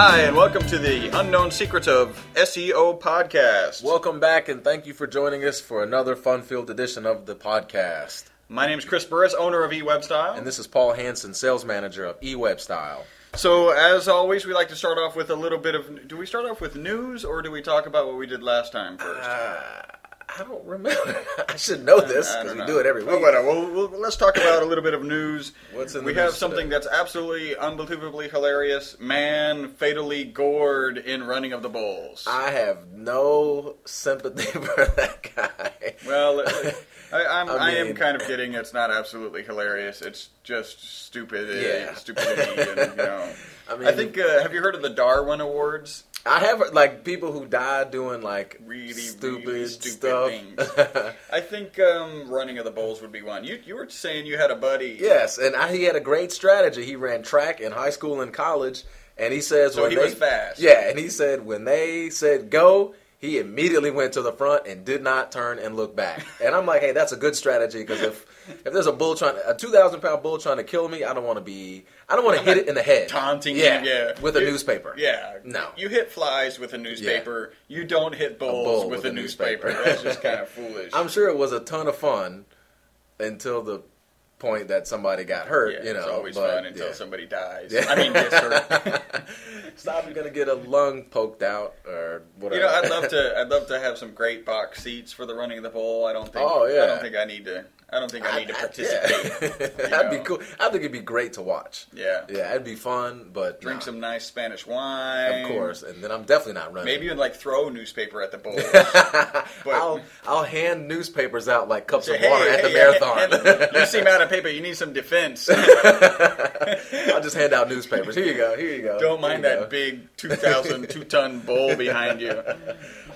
Hi, and welcome to the Unknown Secrets of SEO podcast. Welcome back, and thank you for joining us for another fun-filled edition of the podcast. My name is Chris Burris, owner of eWebStyle. And this is Paul Hansen, sales manager of eWebStyle. So, as always, we like to start off with a little bit of. Do we start off with news, or do we talk about what we did last time first? Uh, I don't remember. I should know this because we know. do it every Oh, week. whatever. Well, well, let's talk about a little bit of news. What's in the we news have something today? that's absolutely unbelievably hilarious. Man fatally gored in running of the bulls. I have no sympathy for that guy. Well, I, I'm, I I, am kind of kidding. It's not absolutely hilarious. It's just stupid. Yeah. stupidity. and, you know. I I, mean- think. Uh, have you heard of the Darwin Awards? I have like people who die doing like Really, stupid, really stupid stuff. things. I think um, running of the bulls would be one. You you were saying you had a buddy. yes, and I, he had a great strategy. He ran track in high school and college, and he says So when he they, was fast. Yeah, and he said when they said go, he immediately went to the front and did not turn and look back. And I'm like, hey, that's a good strategy because if if there's a bull trying a two thousand pound bull trying to kill me, I don't want to be I don't want to hit it in the head, taunting yeah, him, yeah. with a You- newspaper. Yeah. No. You hit flies with a newspaper. You don't hit bulls bull with, with a a newspaper. newspaper. That's just kind of foolish. I'm sure it was a ton of fun until the point that somebody got hurt. yeah, you know, it's always but, fun until yeah. somebody dies. Yeah. I mean, Stop! You're gonna get a lung poked out or whatever. You know, I'd love to. I'd love to have some great box seats for the running of the bowl. I don't think. Oh, yeah. I don't think I need to. I don't think I need to participate. Yeah. That'd be cool. I think it'd be great to watch. Yeah. Yeah, it'd be fun, but Drink nah, some nice Spanish wine. of course. And then I'm definitely not running. Maybe even like throw newspaper at the bowl. But- I'll I'll hand newspapers out like cups Say, of water hey, at the hey, marathon. you seem out of paper. You need some defense. I'll just hand out newspapers. Here you go. Here you go. Don't mind that go. big 2,000 two ton bull behind you.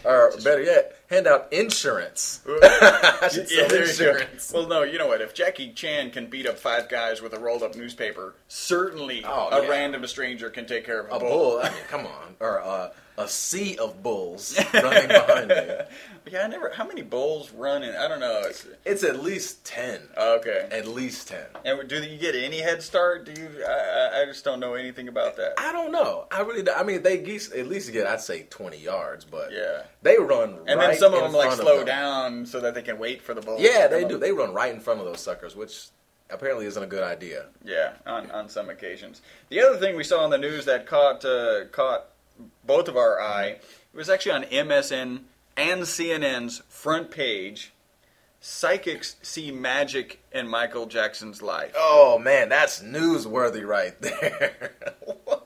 Or better yet, hand out insurance. I should Yeah, sell there you go. insurance. Well, no, you know what? If Jackie Chan can beat up five guys with a rolled up newspaper, certainly Oh, a yeah. random stranger can take care of a, A bull. bull. I mean, come on. Or uh, a sea of bulls running behind you. Yeah, I never. How many bulls run in? I don't know. It's, It's at least ten. okay. At least ten. And do you get any head start? Do you? I, I- just don't know anything about that. I don't know. I really. don't- I mean, they geese at least get I'd say twenty yards, but Yeah. they run. And right some of them like slow them. down so that they can wait for the bulls. Yeah, they do. up. They run right in front of those suckers, which apparently isn't a good idea. Yeah, on, on some occasions. The other thing we saw in the news that caught uh, caught both of our eye it was actually on MSN and CNN's front page. Psychics see magic in Michael Jackson's life. Oh man, that's newsworthy right there.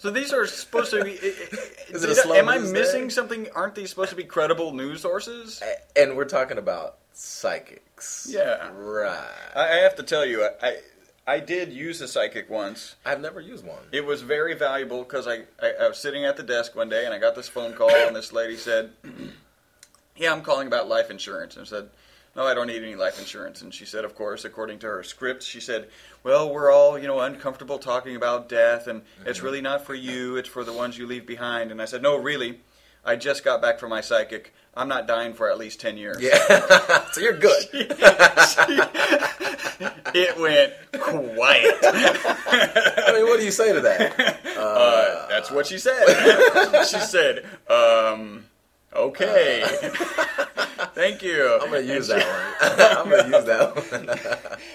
So these are supposed to be. Is it a I- slow am I missing day? something? Aren't these supposed to be credible news sources? and we're talking about psychics. Yeah. Right. I, I have to tell you, I, I I did use a psychic once. I've never used one. It was very valuable because I, I, I was sitting at the desk one day and I got this phone call and this lady said, "Yeah, I'm calling about life insurance." And I said, "No, I don't need any life insurance." And she said, "Of course, according to her script, she said, well, we're all you know uncomfortable talking about death, and it's really not for you; it's for the ones you leave behind." And I said, "No, really." I just got back from my psychic. I'm not dying for at least 10 years. Yeah. so you're good. It went quiet. I mean, what do you say to that? Uh, that's what she said. she said, um, okay. Thank you. I'm gonna use that one. I'm gonna use that one.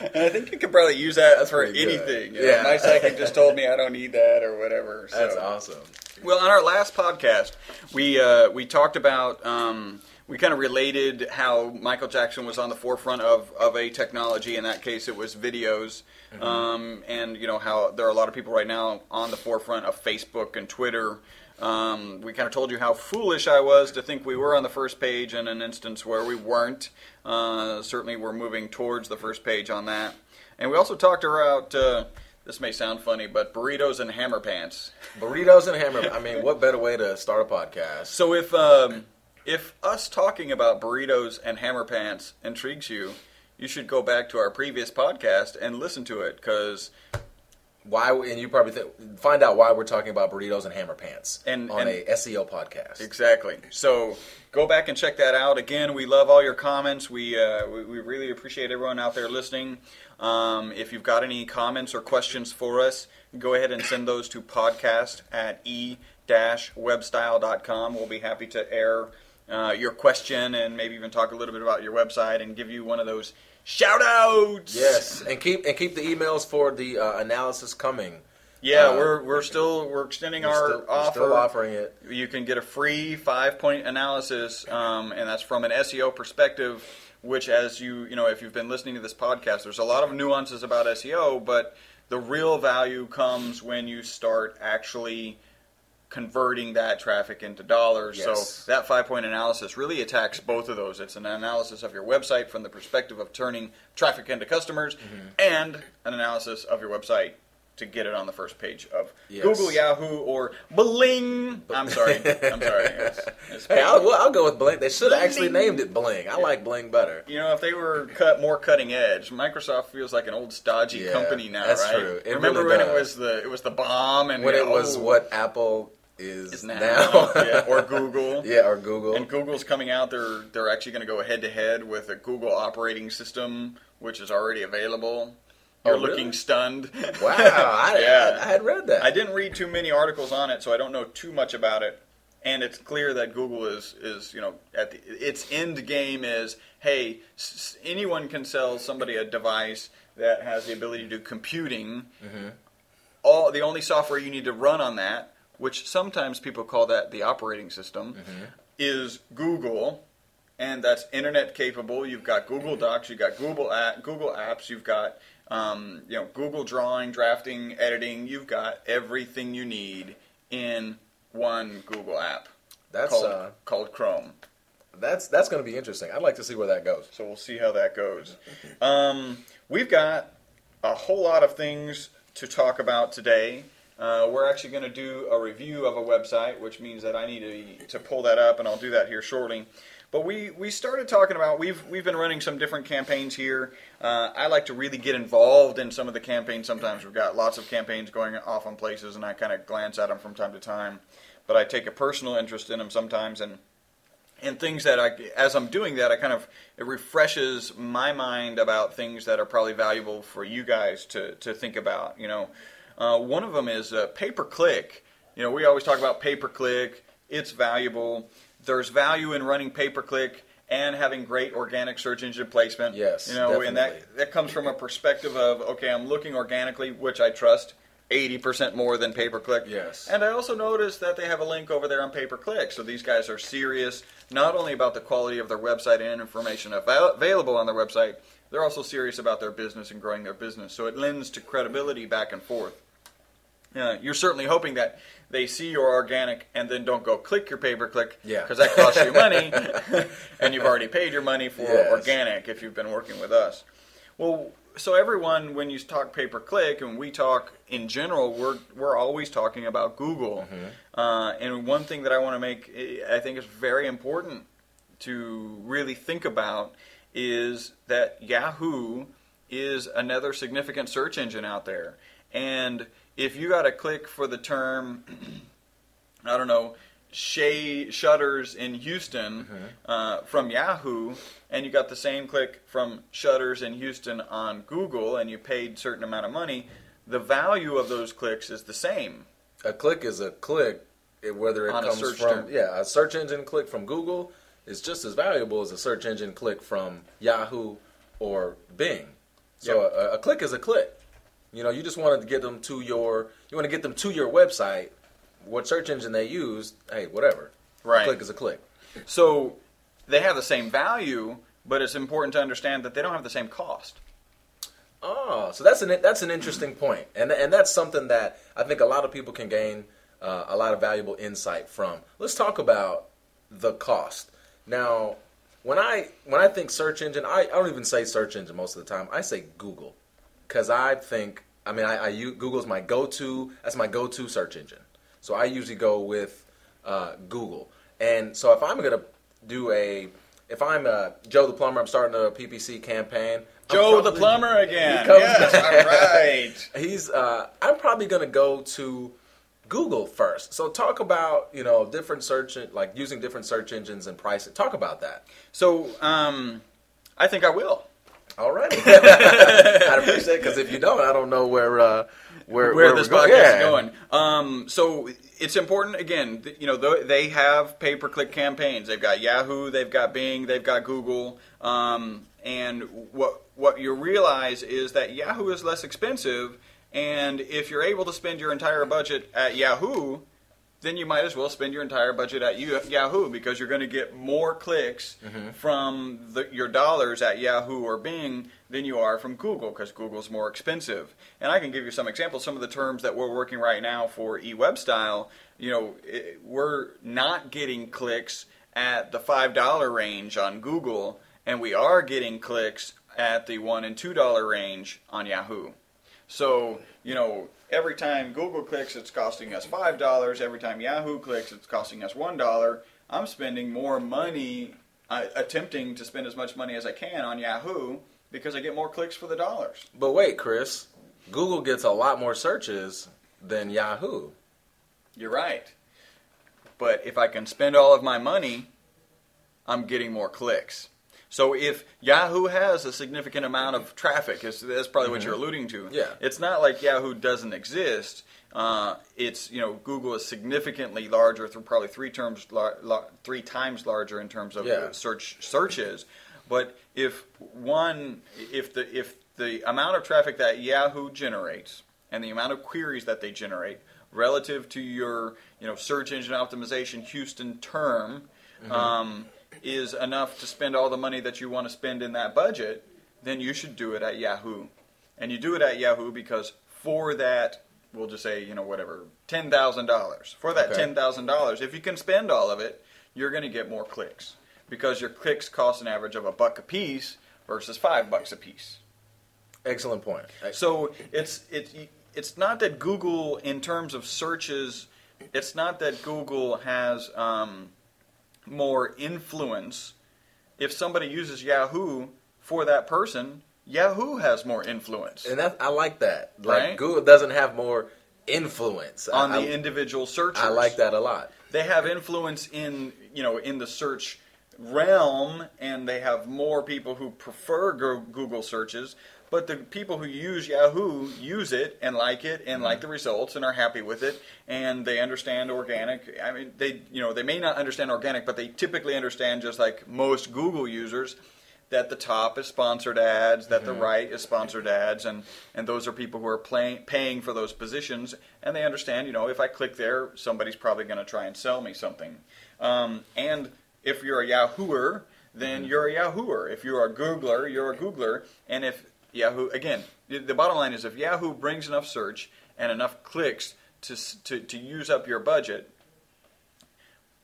And I think you could probably use that for anything. You know, Yeah. My psychic just told me I don't need that or whatever. So. That's awesome. Well, on our last podcast, we uh, we talked about um, we kind of related how Michael Jackson was on the forefront of, of a technology. In that case, it was videos, um, and you know how there are a lot of people right now on the forefront of Facebook and Twitter. Um, we kind of told you how foolish I was to think we were on the first page in an instance where we weren't. Uh, certainly, we're moving towards the first page on that. And we also talked about uh, this may sound funny, but burritos and hammer pants. Burritos and hammer. I mean, what better way to start a podcast? So if um, if us talking about burritos and hammer pants intrigues you, you should go back to our previous podcast and listen to it because Why? And you probably think, find out why we're talking about burritos and hammer pants And- on and- a SEO podcast. exactly. So go back and check that out. Again, we love all your comments. We uh, we, we really appreciate everyone out there listening. Um, if you've got any comments or questions for us, go ahead and send those to podcast at e-webstyle.com. We'll be happy to air uh, your question and maybe even talk a little bit about your website and give you one of those shout outs. Yes, and keep and keep the emails for the uh, analysis coming. Yeah, Uh, we're we're still we're extending We're our still, we're offer. still offering it. You can get a free five point analysis, um, and that's from an SEO perspective. Which, as you you know, if you've been listening to this podcast, there's a lot of nuances about SEO, but the real value comes when you start actually converting that traffic into dollars. Yes. So that five point analysis really attacks both of those. It's an analysis of your website from the perspective of turning traffic into customers, Mm-hmm. and an analysis of your website to get it on the first page of Yes. Google, Yahoo, or Bling. I'm sorry. I'm sorry. It's, it's Hey, I'll, I'll go with Bling. They should have actually named it Bling. I like Bling better. you know, if they were cut more cutting edge, Microsoft feels like an old stodgy Yeah, company now, that's right? true. It Remember really when it was the it was the bomb and When it oh. was oh, what Apple is, is now, now, yeah, or Google. yeah, or Google. And Google's coming out. They're they're actually going to go head to head with a Google operating system, which is already available. Oh, You're really? looking stunned. Wow, I, Yeah. I, I had read that. I didn't read too many articles on it, so I don't know too much about it. And it's clear that Google is is you know at the, its end game is hey s- anyone can sell somebody a device that has the ability to do computing. Mm-hmm. All the only software you need to run on that, which sometimes people call that the operating system, Mm-hmm. is Google, and that's internet capable. You've got Google Docs, you've got Google app, Google Apps, you've got um, you know Google Drawing, drafting, editing. You've got everything you need in one Google app That's called uh, called Chrome. that's that's going to be interesting. I'd like to see where that goes. So we'll see how that goes. Um, we've got a whole lot of things to talk about today. Uh, we're actually going to do a review of a website, which means that I need to, to pull that up, and I'll do that here shortly. But we, we started talking about we've we've been running some different campaigns here. Uh, I like to really get involved in some of the campaigns. Sometimes we've got lots of campaigns going off on places, and I kind of glance at them from time to time. But I take a personal interest in them sometimes, and and things that I, as I'm doing that, I kind of it refreshes my mind about things that are probably valuable for you guys to to think about. You know, uh, one of them is uh, pay per click. You know, we always talk about pay per click. It's valuable. There's value in running pay per click and having great organic search engine placement. Yes, you know, and that that comes from a perspective of okay, I'm looking organically, which I trust. 80% more than pay per click. Yes. And I also noticed that they have a link over there on pay per click. So these guys are serious not only about the quality of their website and information available on their website, they're also serious about their business and growing their business. So it lends to credibility back and forth. Uh, you're certainly hoping that they see your organic and then don't go click your pay per click Yeah. because that costs you money and you've already paid your money for Yes. organic if you've been working with us. Well, so everyone, when you talk pay per click and we talk in general, we're we're always talking about Google. Uh, and one thing that I want to make, I think, is very important to really think about is that Yahoo is another significant search engine out there, and if you got to click for the term, I don't know, Shea Shutters in Houston uh, from Yahoo, and you got the same click from Shutters in Houston on Google, and you paid certain amount of money, the value of those clicks is the same. A click is a click, eh, whether it On a comes search from term. yeah a search engine click from Google is just as valuable as a search engine click from Yahoo or Bing. So a, a click is a click. You know, you just wanted to get them to your you want to get them to your website. What search engine they use, hey, whatever. Right. A click is a click. So they have the same value, but it's important to understand that they don't have the same cost. Oh, so that's an that's an interesting point, and and that's something that I think a lot of people can gain uh, a lot of valuable insight from. Let's talk about the cost. Now, when I when I think search engine, I, I don't even say search engine most of the time. I say Google because I think I mean I, I use, Google's my go to. That's my go to search engine. So I usually go with uh, Google. And so if I'm gonna do a if I'm uh, Joe the plumber, I'm starting a PPC campaign. I'm Joe the plumber again. Yes, all right. He's. Uh, I'm probably gonna go to Google first. So talk about you know different search like using different search engines and pricing. Talk about that. So um, I think I will. All right. I'd appreciate it because if you don't, I don't know where uh, where, where, where this podcast. Yeah. is going. Um, so it's important again. th- You know, th- they have pay per click campaigns. They've got Yahoo, they've got Bing, they've got Google. Um, and what what you realize is that Yahoo is less expensive. And if you're able to spend your entire budget at Yahoo, then you might as well spend your entire budget at Yahoo because you're going to get more clicks mm-hmm. from the, your dollars at Yahoo or Bing than you are from Google because Google's more expensive. And I can give you some examples. Some of the terms that we're working right now for eWebStyle, you know, it, we're not getting clicks at the five dollar range on Google, and we are getting clicks at the one and two dollar range on Yahoo. So, you know, every time Google clicks, it's costing us $5. Every time Yahoo clicks, it's costing us $1. I'm spending more money, uh, attempting to spend as much money as I can on Yahoo because I get more clicks for the dollars. But wait, Chris, Google gets a lot more searches than Yahoo. You're right. But if I can spend all of my money, I'm getting more clicks. So if Yahoo has a significant amount of traffic, that's probably what you're alluding to. Yeah. It's not like Yahoo doesn't exist. Uh, it's you know Google is significantly larger, through probably three terms, lar- lar- three times larger in terms of Yeah. search searches. But if one, if the if the amount of traffic that Yahoo generates and the amount of queries that they generate relative to your you know search engine optimization Houston term um, is enough to spend all the money that you want to spend in that budget, then you should do it at Yahoo. And you do it at Yahoo because for that, we'll just say, you know, whatever, $10,000. For that Okay. $10,000, if you can spend all of it, you're going to get more clicks because your clicks cost an average of a buck a piece versus five bucks a piece. Excellent point. So it's it's it's not that Google, in terms of searches, it's not that Google has um, more influence. If somebody uses Yahoo for that person, Yahoo has more influence and that I like that. Like Right? Google doesn't have more influence on I, the individual searchers. I, I like that a lot. They have influence in you know in the search realm, and they have more people who prefer Google searches. But the people who use Yahoo use it and like it and like mm-hmm. the results and are happy with it and they understand organic. I mean, they you know they may not understand organic, but they typically understand just like most Google users that the top is sponsored ads, that the mm-hmm. right is sponsored ads, and and those are people who are playing, paying for those positions, and they understand, you know, if I click there, somebody's probably going to try and sell me something. Um, and if you're a Yahooer, then mm-hmm. you're a Yahooer. If you're a Googler, you're a Googler. And if Yahoo, again, the bottom line is if Yahoo brings enough search and enough clicks to to, to use up your budget,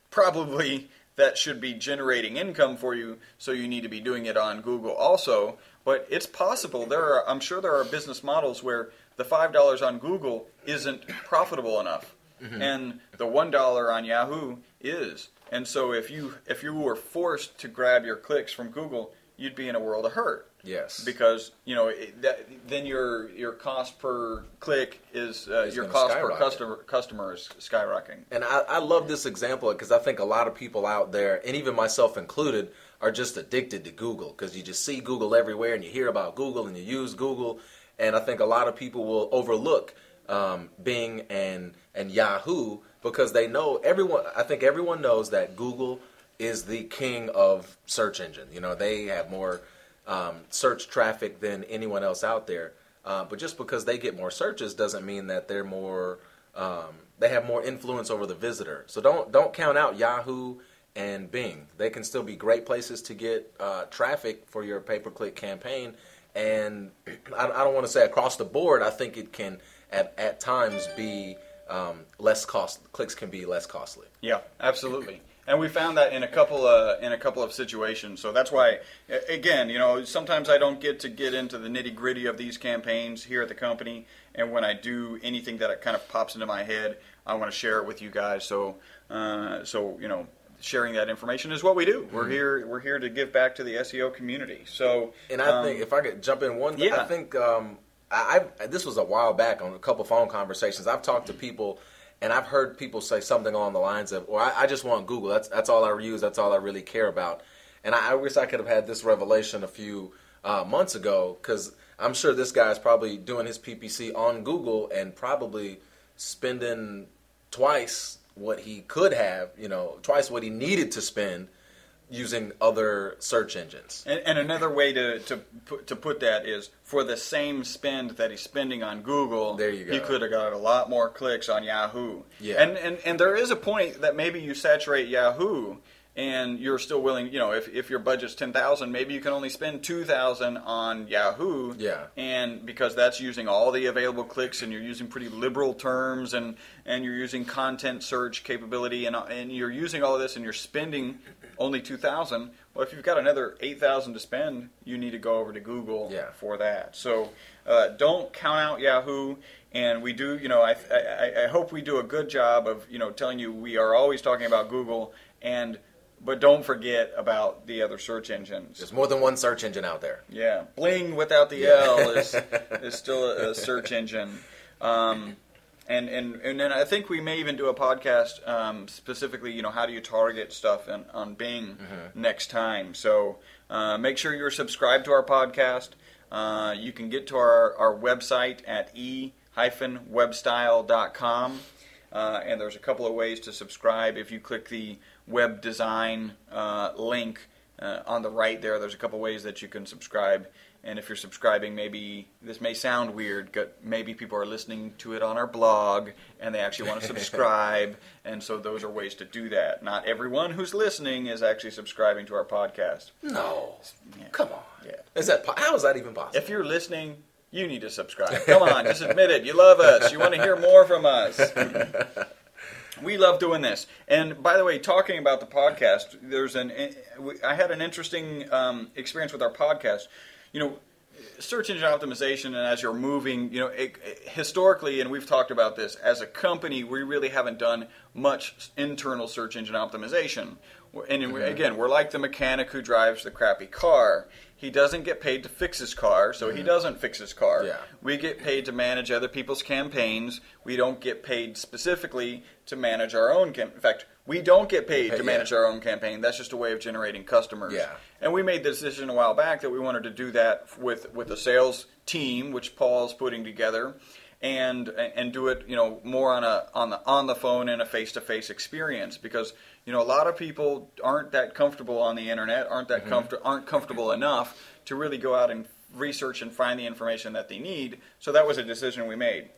probably that should be generating income for you so you need to be doing it on google also. But it's possible there are i'm sure there are business models where the $5 on google isn't profitable enough. Mm-hmm. And the $1 on yahoo is. And so if you if you were forced to grab your clicks from google you'd be in a world of hurt Yes. because you know it, that, then your your cost per click is uh, your cost per customer customer is skyrocketing And I, I love this example because I think a lot of people out there, and even myself included, are just addicted to Google because you just see Google everywhere and you hear about Google and you use Google. And I think a lot of people will overlook um, Bing and and Yahoo because they know everyone. I think everyone knows that Google is the king of search engine. You know, they have more um, search traffic than anyone else out there. Uh, but just because they get more searches doesn't mean that they're more um, they have more influence over the visitor. So don't don't count out Yahoo and Bing. They can still be great places to get uh, traffic for your pay per click campaign. And I, I don't want to say across the board. I think it can at at times be um, less cost. Clicks can be less costly. Yeah, absolutely. And we found that in a couple of in a couple of situations. So that's why, again, you know, sometimes I don't get to get into the nitty gritty of these campaigns here at the company. And when I do anything that kind of pops into my head, I want to share it with you guys. So, uh, so you know, sharing that information is what we do. We're here. We're here to give back to the SEO community. So, And I um, think if I could jump in one, Yeah. I think um, I, I this was a while back on a couple phone conversations. I've talked to people, and I've heard people say something along the lines of, "Well, I, I just want Google. That's that's all I use. That's all I really care about." And I, I wish I could have had this revelation a few uh, months ago because I'm sure this guy's probably doing his PPC on Google and probably spending twice what he could have, you know, twice what he needed to spend using other search engines. And, and another way to, to put, to put that is for the same spend that he's spending on Google, There you go. he could have got a lot more clicks on Yahoo. Yeah. And, and and there is a point that maybe you saturate Yahoo and you're still willing, you know, if, if your budget's 10,000, maybe you can only spend 2,000 on Yahoo. Yeah. And because that's using all the available clicks and you're using pretty liberal terms and, and you're using content search capability and, and you're using all of this and you're spending only 2,000, well, if you've got another 8,000 to spend, you need to go over to Google Yeah. for that. So uh, don't count out Yahoo. And we do, you know, I, I, I hope we do a good job of, you know, telling you we are always talking about Google and but don't forget about the other search engines. There's more than one search engine out there. Yeah, Bling without the. L is is still a, a search engine. Um, and, and and then I think we may even do a podcast um, specifically, you know, how do you target stuff in, on Bing next time. So uh, make sure you're subscribed to our podcast. Uh, you can get to our, our website at e-webstyle.com. Uh, and there's a couple of ways to subscribe. If you click the web design uh, link uh, on the right there, there's a couple ways that you can subscribe. And if you're subscribing, maybe this may sound weird, but maybe people are listening to it on our blog and they actually want to subscribe. and so those are ways to do that. Not everyone who's listening is actually subscribing to our podcast. No. Yeah. Come on. Yeah. Is that po- how is that even possible? If you're listening, you need to subscribe. Come on, just admit it. You love us. You want to hear more from us. We love doing this. And by the way, talking about the podcast, there's an I had an interesting um, experience with our podcast. You know, search engine optimization, and as you're moving, you know, it, it- historically, and we've talked about this as a company, we really haven't done much internal search engine optimization. And we- again, we're like the mechanic who drives the crappy car. He doesn't get paid to fix his car, so he mm-hmm. doesn't fix his car. Yeah. We get paid to manage other people's campaigns. We don't get paid specifically to manage our own. Cam- in fact, we don't get paid to yeah. manage our own campaign. That's just a way of generating customers. Yeah. And we made the decision a while back that we wanted to do that with with a sales team, which Paul's putting together, and and do it, you know, more on a on the on the phone and a face to face experience because you know a lot of people aren't that comfortable on the internet, aren't that mm-hmm. comfort aren't comfortable enough to really go out and research and find the information that they need. So that was a decision we made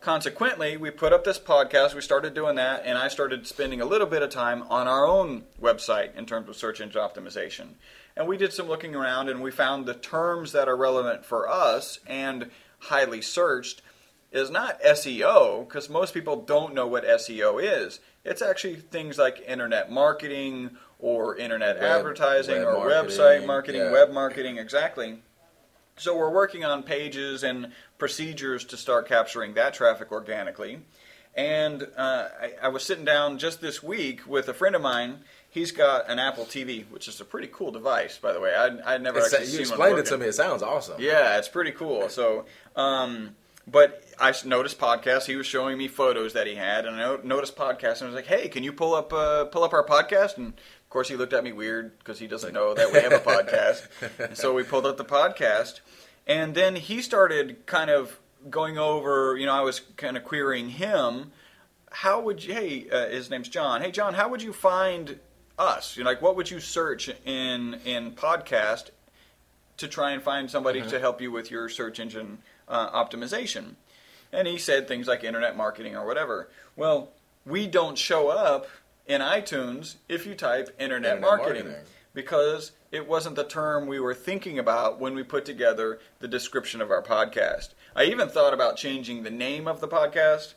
consequently, we put up this podcast. We started doing that, and I started spending a little bit of time on our own website in terms of search engine optimization. And we did some looking around, and we found the terms that are relevant for us and highly searched is not SEO, because most people don't know what SEO is. It's actually things like internet marketing or internet Web- advertising web or marketing, website marketing, yeah. web marketing, exactly. So we're working on pages and procedures to start capturing that traffic organically. And uh, I, I was sitting down just this week with a friend of mine. He's got an Apple TV, which is a pretty cool device, by the way. I I never It's- actually you explained it to me. It sounds awesome. Yeah, it's pretty cool. So, um, but I noticed podcasts. He was showing me photos that he had, and I noticed podcasts, and I was like, "Hey, can you pull up uh, pull up our podcast?" And of course, he looked at me weird because he doesn't know that we have a podcast. And so we pulled up the podcast, and then he started kind of going over. You know, I was kind of querying him. How would you? Hey, uh, his name's John. Hey, John, how would you find us? You know, like, what would you search in in podcast to try and find somebody to help you with your search engine uh, optimization. And he said things like internet marketing or whatever. Well, we don't show up in iTunes if you type internet, Internet marketing, marketing. because it wasn't the term we were thinking about when we put together the description of our podcast. I even thought about changing the name of the podcast.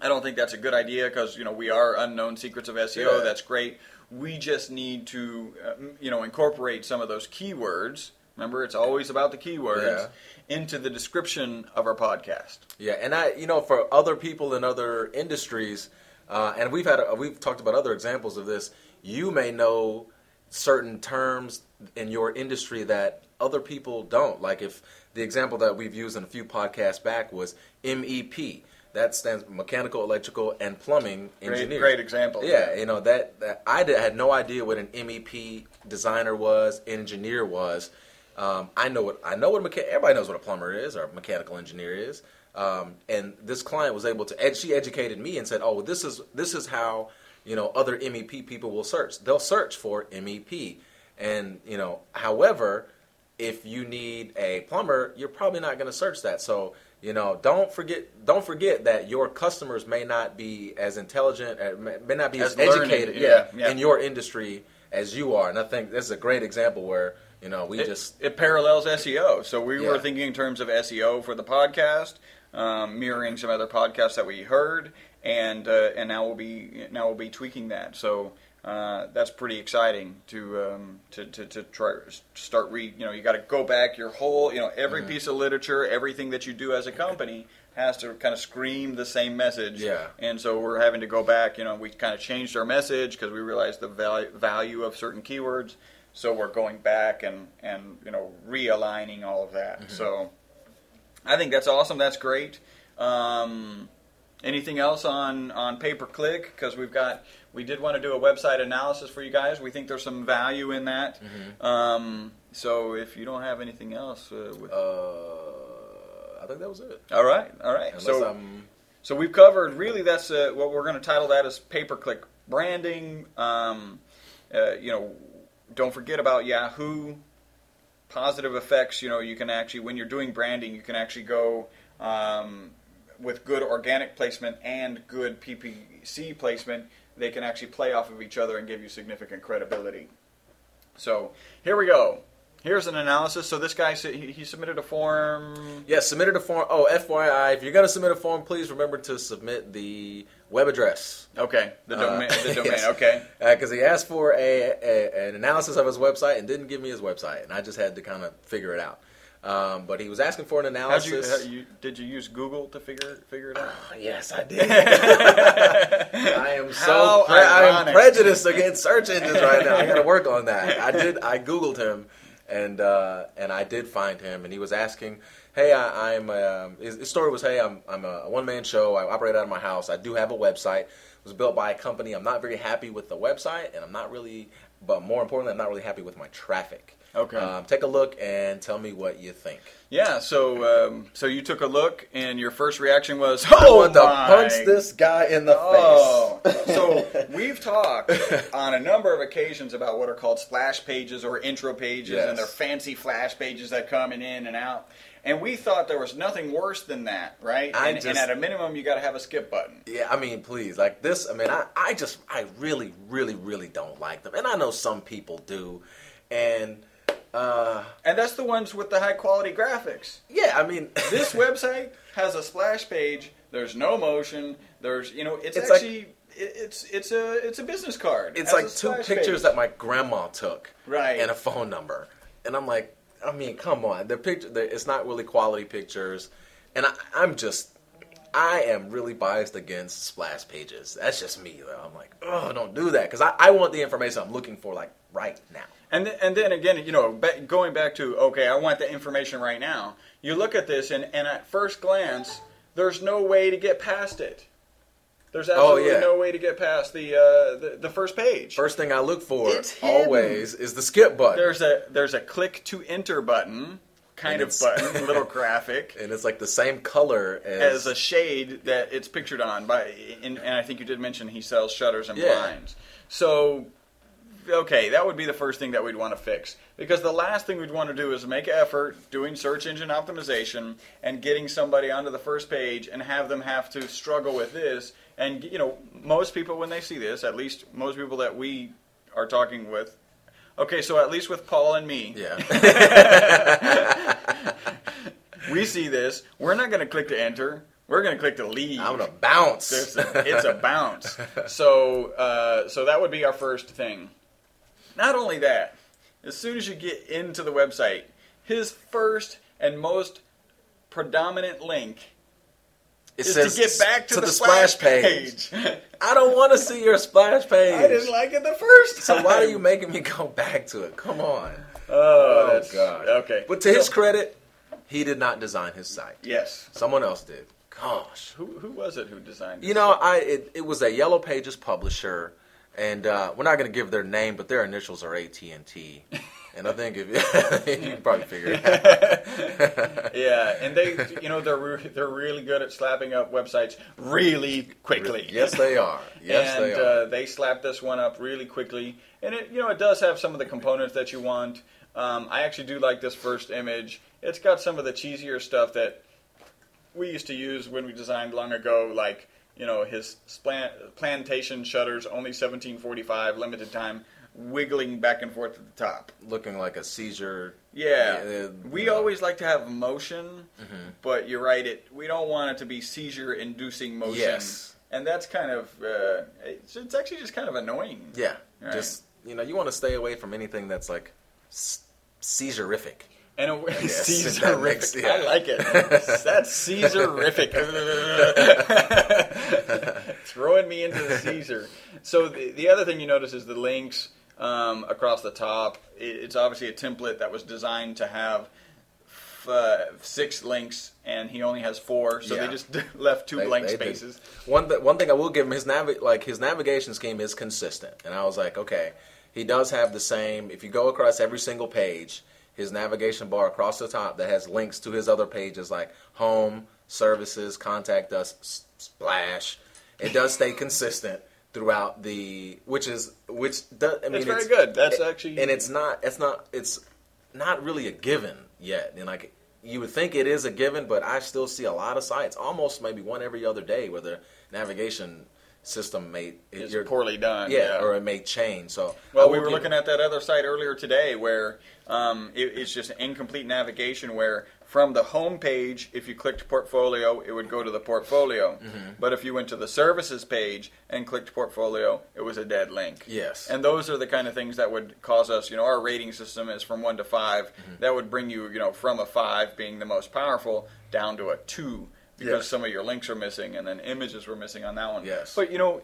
I don't think that's a good idea because you know we are unknown secrets of SEO. Yeah. That's great. We just need to uh, you know incorporate some of those keywords. Remember, it's always about the keywords into the description of our podcast. Yeah, and I, you know, for other people in other industries, uh, and we've had, we've talked about other examples of this. You may know certain terms in your industry that other people don't. Like if the example that we've used in a few podcasts back was MEP. That stands for mechanical, electrical, and plumbing Great, great example. Yeah, you know that, that I did, had no idea what an MEP designer was, engineer was. Um, I know what I know what a mecha- everybody knows what a plumber is or a mechanical engineer is. Um, and this client was able to ed- she educated me and said, "Oh, this is this is how you know other MEP people will search. They'll search for MEP, and you know, however, if you need a plumber, you're probably not going to search that. So you know, don't forget don't forget that your customers may not be as intelligent, uh, may not be as, As educated, yeah, yeah. in your industry as you are. And I think this is a great example where you know we it, just it parallels SEO. So we were thinking in terms of SEO for the podcast, um, mirroring some other podcasts that we heard, and uh, and now we'll be now we'll be tweaking that. So. Uh, that's pretty exciting to um, to, to, to try start read. You know, you got to go back your whole. You know, every Mm-hmm. piece of literature, everything that you do as a company has to kind of scream the same message. Yeah. And so we're having to go back. You know, we kind of changed our message because we realized the val- value of certain keywords. So we're going back and and you know realigning all of that. So I think that's awesome. That's great. Um, anything else on on pay per click? Because we've got we did want to do a website analysis for you guys. We think there's some value in that. Um, so if you don't have anything else, uh, with, uh, I think that was it. all right, all right. Unless so I'm so we've covered really that's uh, what we're going to title that as pay per click branding. Um, uh, you know, don't forget about Yahoo. Positive effects. You know, you can actually when you're doing branding, you can actually go um, with good organic placement and good PPC placement. They can actually play off of each other and give you significant credibility. So here we go. Here's an analysis. So this guy he, he submitted a form. Yeah, submitted a form. Oh, FYI, if you're going to submit a form, please remember to submit the web address. Okay, the Uh, domain. the domain. yes. Okay. Because he asked for a, a an analysis of his website and didn't give me his website, and I just had to kind of figure it out. Um, but he was asking for an How'd you, analysis. how you did you use Google to figure figure it out? Oh, yes, I did. I am so pre- I am prejudiced against search engines right now. I got to work on that. I did. I googled him, and uh, and I did find him, and he was asking, "Hey, I, I'm." Um, his, his story was, "Hey, I'm I'm a one man show. I operate out of my house. I do have a website. It was built by a company. I'm not very happy with the website, and I'm not really, but more importantly, I'm not really happy with my traffic." Okay. Um, take a look and tell me what you think. Yeah. So um, so you took a look, and your first reaction was, "Oh, I "Oh want to punch this guy in the Oh, face. so we've talked on a number of occasions about what are called splash pages or intro pages, Yes. and they're fancy flash pages that come in, in and out. And we thought there was nothing worse than that, right? And, and at a minimum, you got to have a skip button. Yeah, I mean, please, like this. I mean, I, I just, I really, really, really don't like them, and I know some people do, and uh, And that's the ones with the high quality graphics. yeah, I mean, this website has a splash page. There's no motion. There's you know it's, It's like- actually it, it's it's a it's a business card. it's a like two splash pictures page. that my grandma took, Right. and a phone number, and I'm like, I mean, come on, the picture, the, it's not really quality pictures, and I, I'm just. I am really biased against splash pages. That's just me. Though. I'm like, oh, don't do that because I, I want the information I'm looking for like right now. And th- and then again, you know, ba- going back to okay, I want the information right now. You look at this, and, and at first glance, there's no way to get past it. There's absolutely Oh, yeah. no way to get past the, uh, the the first page. First thing I look for always is the skip button. There's a there's a click to enter button, kind And of button, little graphic. and it's like the same color as, as a shade that it's pictured on by and, and I think you did mention he sells shutters and Yeah. blinds. So okay, that would be the first thing that we'd want to fix. Because the last thing we'd want to do is make effort doing search engine optimization and getting somebody onto the first page and have them have to struggle with this and you know, most people when they see this, at least most people that we are talking with Okay, so at least with Paul and me, yeah. we see this. We're not going to click to enter. We're going to click to leave. I'm gonna bounce. A, it's a bounce. So, uh, so that would be our first thing. Not only that, as soon as you get into the website, his first and most predominant link it is says to get back to, to the, the splash, splash page. page. I don't want to see your splash page. I didn't like it the first time. so why are you making me go back to it? Come on. Oh, Oh, God. Okay, But to his credit, he did not design his site. yes. Someone else did. Gosh. Who who was it who designed? it? You know, I it, it was a Yellow Pages publisher, and uh, we're not going to give their name, but their initials are AT and T. And I think if you can probably figure it out. yeah, and they, you know, they're re- they're really good at slapping up websites really quickly. Yes, they are. Yes, and they are. Uh, they slapped this one up really quickly, and it, you know, it does have some of the components that you want. Um, I actually do like this first image. It's got some of the cheesier stuff that we used to use when we designed long ago, like you know his plantation shutters, only 1745, limited time, wiggling back and forth at the top. Looking like a seizure. Yeah, Yeah, we always like to have motion, Mm-hmm. but you're right. It we don't want it to be seizure-inducing motion. Yes. and that's kind of uh, it's, it's actually just kind of annoying. Yeah. Right. Just you know, you want to stay away from anything that's like s- seizurific. And a Yes, Caesarific. yeah. I like it. That's Caesarific. Throwing me into the Caesar. So the, the other thing you notice is the links um, across the top. It, it's obviously a template that was designed to have f- uh, six links, and he only has four. So Yeah. they just left two They- blank they did. spaces. One th- one thing I will give him his navi- like his navigation scheme is consistent, and I was like, okay, he does have the same. If you go across every single page, his navigation bar across the top that has links to his other pages like home, services, contact us, splash. It does stay consistent throughout the, which is which. Does, I mean, It's very good. That's it- actually- and it's not. It's not. It's not really a given yet. And like you would think it is a given, but I still see a lot of sites, almost maybe one every other day, where the navigation system may It's you're- poorly done. yeah, or it may change. So Well, we were looking at that other site earlier today where um, it, it's just incomplete navigation. Where from the home page, if you clicked portfolio, it would go to the portfolio. Mm-hmm. But if you went to the services page and clicked portfolio, it was a dead link. Yes. And those are the kind of things that would cause us, you know, our rating system is from one to 5 Mm-hmm. That would bring you, you know, from a five being the most powerful down to a two because Yes. some of your links are missing and then images were missing on that one. Yes. But you know,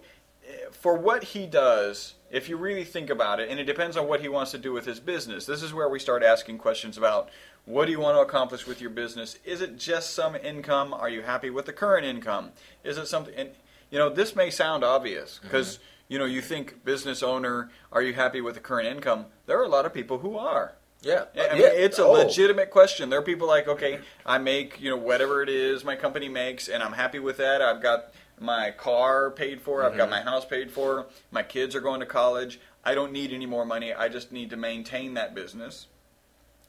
for what he does, if you really think about it, and it depends on what he wants to do with his business, this is where we start asking questions about what do you want to accomplish with your business? Is it just some income? Are you happy with the current income? Is it something? And you know, this may sound obvious because mm-hmm. you know you think business owner, are you happy with the current income? There are a lot of people who are. Yeah, I mean, yeah. it's a Oh. legitimate question. There are people like, okay, I make you know whatever it is my company makes, and I'm happy with that. I've got my car paid for. I've got Mm-hmm. my house paid for. My kids are going to college. I don't need any more money. I just need to maintain that business.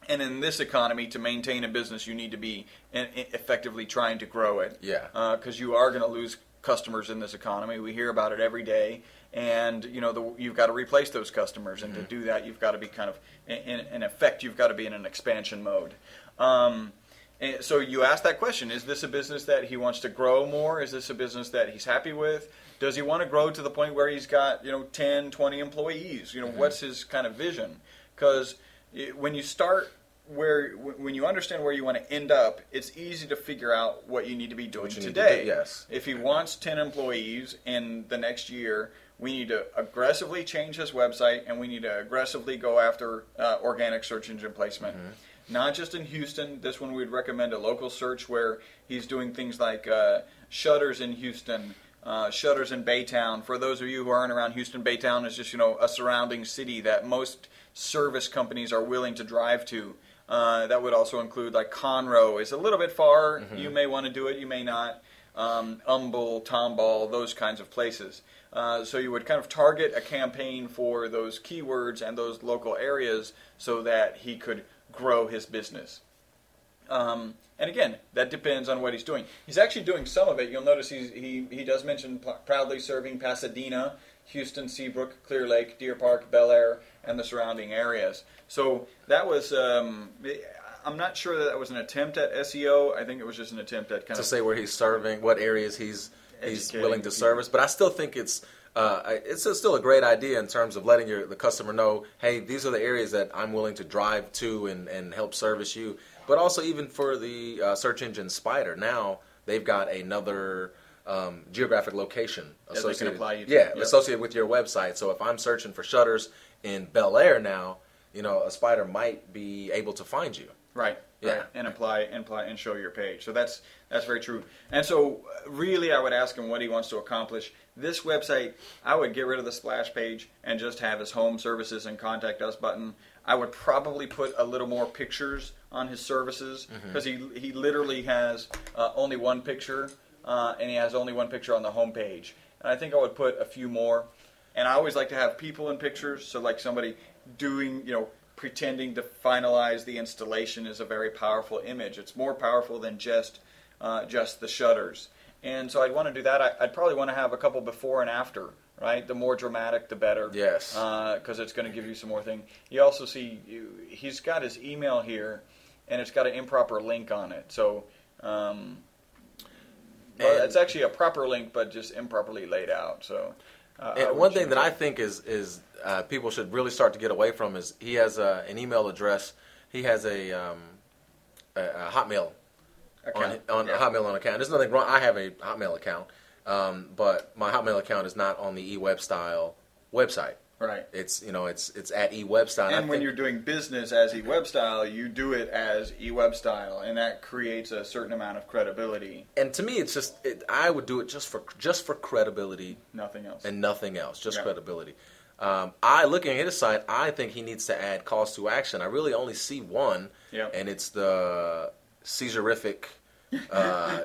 And in this economy, to maintain a business, you need to be effectively trying to grow it. Yeah. Because you are going to lose customers in this economy. We hear about it every day, and you know the, you've got to replace those customers. And to mm-hmm. do that, you've got to be kind of, in, in, effect, you've got to be in an expansion mode. Um, and so you ask that question: Is this a business that he wants to grow more? Is this a business that he's happy with? Does he want to grow to the point where he's got you know 10, 20 employees? You know, mm-hmm. what's his kind of vision? Because eh, when you start where when you understand where you want to end up, it's easy to figure out what you need to be doing need to today. do, yes. If he wants 10 employees in the next year, we need to aggressively change his website and we need to aggressively go after uh, organic search engine placement. Not just in Houston. This one we'd recommend a local search where he's doing things like uh, shutters in Houston, uh, shutters in Baytown. For those of you who aren't around Houston, Baytown is just you know a surrounding city that most service companies are willing to drive to. Uh, that would also include like Conroe is a little bit far. You may want to do it, you may not. Um, Humble, Tomball, those kinds of places. Uh, so you would kind of target a campaign for those keywords and those local areas so that he could grow his business. Um, and again, that depends on what he's doing. He's actually doing some of it. You'll notice he's, he he does mention p- proudly serving Pasadena, Houston, Seabrook, Clear Lake, Deer Park, Bellaire, and the surrounding areas. So that was. Um, I'm not sure that that was an attempt at SEO. I think it was just an attempt at kind to of to say where he's serving, what areas he's he's willing to service. But I still think it's uh, it's a- still a great idea in terms of letting your the customer know, hey, these are the areas that I'm willing to drive to and, and help service you. But also even for the uh, search engine Spider, now they've got another. Um, geographic location associated, apply you to. yeah, Yep. associated with your website. So if I'm searching for shutters in Bellaire now, you know, a spider might be able to find you. Right. Yeah. Right. And apply and apply and show your page. So that's that's very true. And so really I would ask him what he wants to accomplish. This website, I would get rid of the splash page and just have his home services and contact us button. I would probably put a little more pictures on his services because he he literally has uh, only one picture uh, and he has only one picture on the homepage. And I think I would put a few more. And I always like to have people in pictures, so like somebody doing you know pretending to finalize the installation is a very powerful image. It's more powerful than just uh, just the shutters. And so I'd want to do that. I, I'd probably want to have a couple before and after, right? The more dramatic, the better. Yes. Because it's going to give you some more thing. You also see you, he's got his email here, and it's got an improper link on it. So. Um, well, it's actually a proper link, but just improperly laid out. So, uh, one thing that I think is is uh, people should really start to get away from is he has a, an email address. He has a, um, a, a Hotmail on, Account. on Yeah. a Hotmail on account. There's nothing wrong. I have a Hotmail account, um, but my Hotmail account is not on the eWebStyle website. Right. It's you know it's it's at eWebStyle. And when you're doing business as eWebStyle, you do it as eWebStyle, and that creates a certain amount of credibility. and to me it's just it, I would do it just for just for credibility Nothing else. and nothing else, just Yeah. credibility. Um, I looking at his site, I think he needs to add calls to action. I really only see one, Yep. and it's the seizurific uh,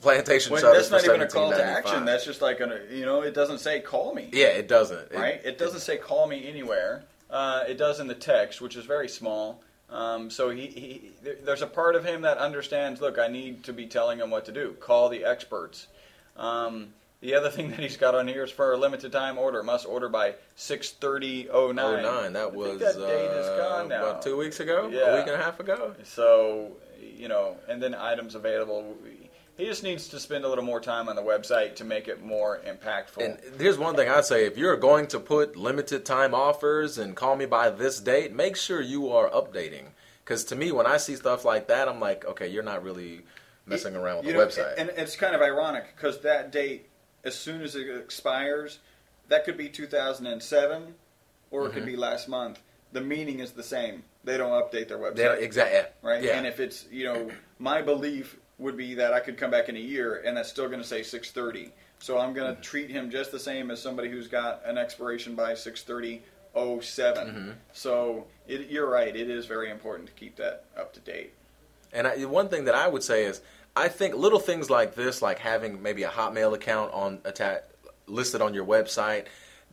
plantation When that's not even a call to action. That's just like a you know, it doesn't say call me. yeah, it doesn't. It- right? It doesn't say call me anywhere. Uh, it does in the text, which is very small. Um, so he, he there's a part of him that understands. Look, I need to be telling him what to do. Call the experts. Um, the other thing that he's got on here is for a limited time order. Must order by six thirty oh nine. 09. That I was that date is uh, gone now. about two weeks ago, Yeah. a week and a half ago. So you know, and then items available. He just needs to spend a little more time on the website to make it more impactful. And here's one thing I'd say: if you're going to put limited time offers and call me by this date, make sure you are updating. Because to me, when I see stuff like that, I'm like, okay, you're not really messing around with You the know, website. And it's kind of ironic because that date, as soon as it expires, that could be 2007 or it could Mhm. be last month. The meaning is the same. They don't update their website. Exactly. right? Yeah. And if it's, you know, my belief would be that I could come back in a year and that's still going to say 630. So I'm going to Mm-hmm. treat him just the same as somebody who's got an expiration by 63007. Mm-hmm. So it, you're right. It is very important to keep that up to date. And I, one thing that I would say is, I think little things like this, like having maybe a Hotmail account on atta- listed on your website,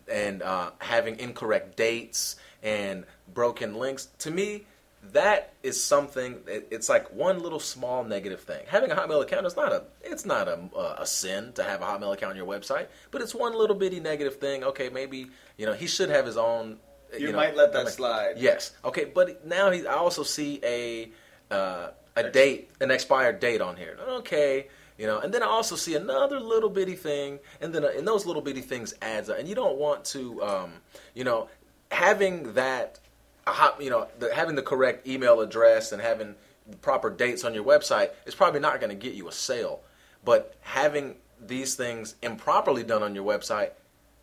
and uh, having incorrect dates and broken links, to me, that is something. it- It's like one little small negative thing. Having a Hotmail account is not a it's not a, a sin to have a Hotmail account on your website, but it's one little bitty negative thing. Okay, maybe you know he should have his own. You, know, might let that like- slide. Yes. Okay, but now he, I also see a uh, a date, an expired date on here. Okay, you know, and then I also see another little bitty thing, and then uh, and those little bitty things adds up, and you don't want to, um, you know, having that, you know, the, having the correct email address and having the proper dates on your website is probably not going to get you a sale, but having these things improperly done on your website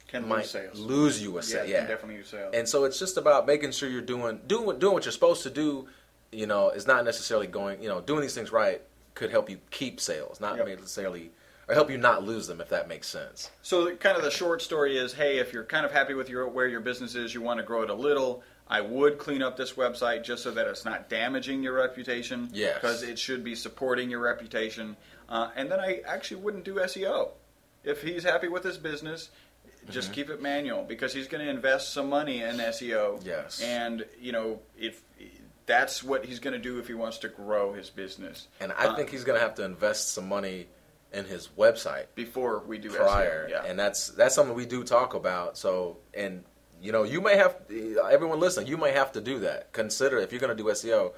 Can might lose sales. lose you a yeah, sale. can Yeah, definitely lose sales. and so it's just about making sure you're doing doing what- doing what you're supposed to do. You know, is not necessarily going. You know, doing these things right could help you keep sales, not Yep. necessarily, or help you not lose them. If that makes sense. So, kind of the short story is, hey, if you're kind of happy with your where your business is, you want to grow it a little. I would clean up this website just so that it's not damaging your reputation. Yes. Because it should be supporting your reputation. Uh, and then I actually wouldn't do SEO. If he's happy with his business, just keep it manual because he's going to invest some money in SEO. Yes. And you know, if that's what he's going to do if he wants to grow his business. And I Uh, think he's going to have to invest some money in his website before we do prior, SEO. Yeah. and that's that's something we do talk about. So, and you know, you may have everyone listen. You may have to do that. Consider if you're going to do SEO,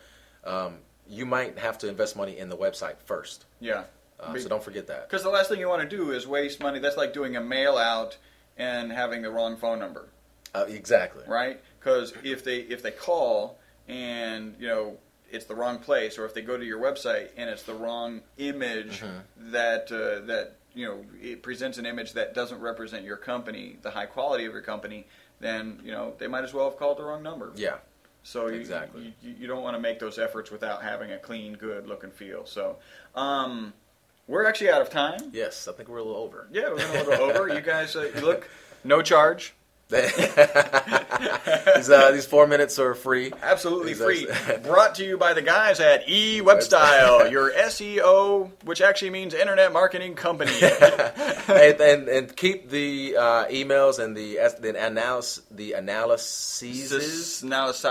um, you might have to invest money in the website first. yeah. Uh, Be- so don't forget that. Because the last thing you want to do is waste money. That's like doing a mail out and having the wrong phone number, Uh, exactly. right? Because if they if they call and you know it's the wrong place, or if they go to your website and it's the wrong image Mm-hmm. that uh, that you know it presents an image that doesn't represent your company, the high quality of your company, then you know they might as well have called the wrong number. Yeah. So you, Exactly. you, you don't want to make those efforts without having a clean, good look and feel. So um, we're actually out of time. Yes, I think we're a little over. Yeah, we're a little over. You guys, uh, look, no charge. These, uh, these four minutes are free. Absolutely These free. Brought to you by the guys at E Webstyle, your SEO, which actually means Internet Marketing Company. and, and and keep the uh, emails and the the analysis the analyses. Analysis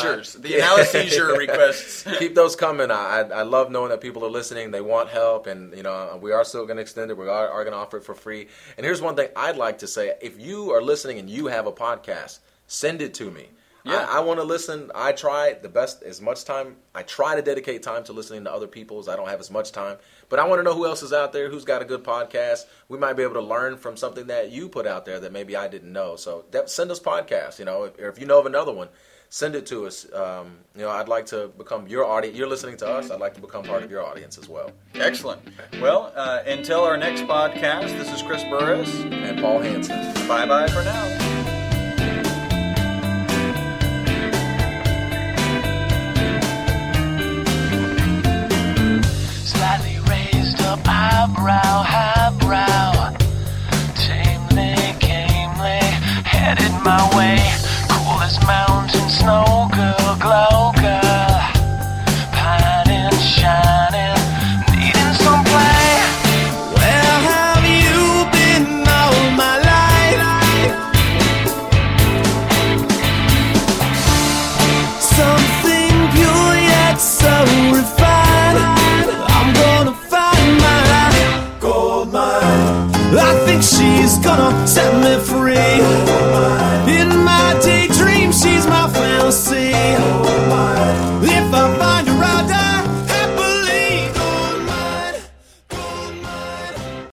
seizures, the Yeah. analysis requests. keep those coming. I, I I love knowing that people are listening. They want help, and you know we are still going to extend it. We are, are going to offer it for free. And here's one thing I'd like to say: if you are listening and you have a podcast, send it to me. Yeah. I, I want to listen. I try the best as much time. I try to dedicate time to listening to other people's. I don't have as much time, but I want to know who else is out there, who's got a good podcast. We might be able to learn from something that you put out there that maybe I didn't know. So that, send us podcasts. You know, if, or if you know of another one, send it to us. Um, you know, I'd like to become your audience. You're listening to us. I'd like to become part of your audience as well. Excellent. Well, uh, until our next podcast, this is Chris Burris. And Paul Hansen. Bye bye for now.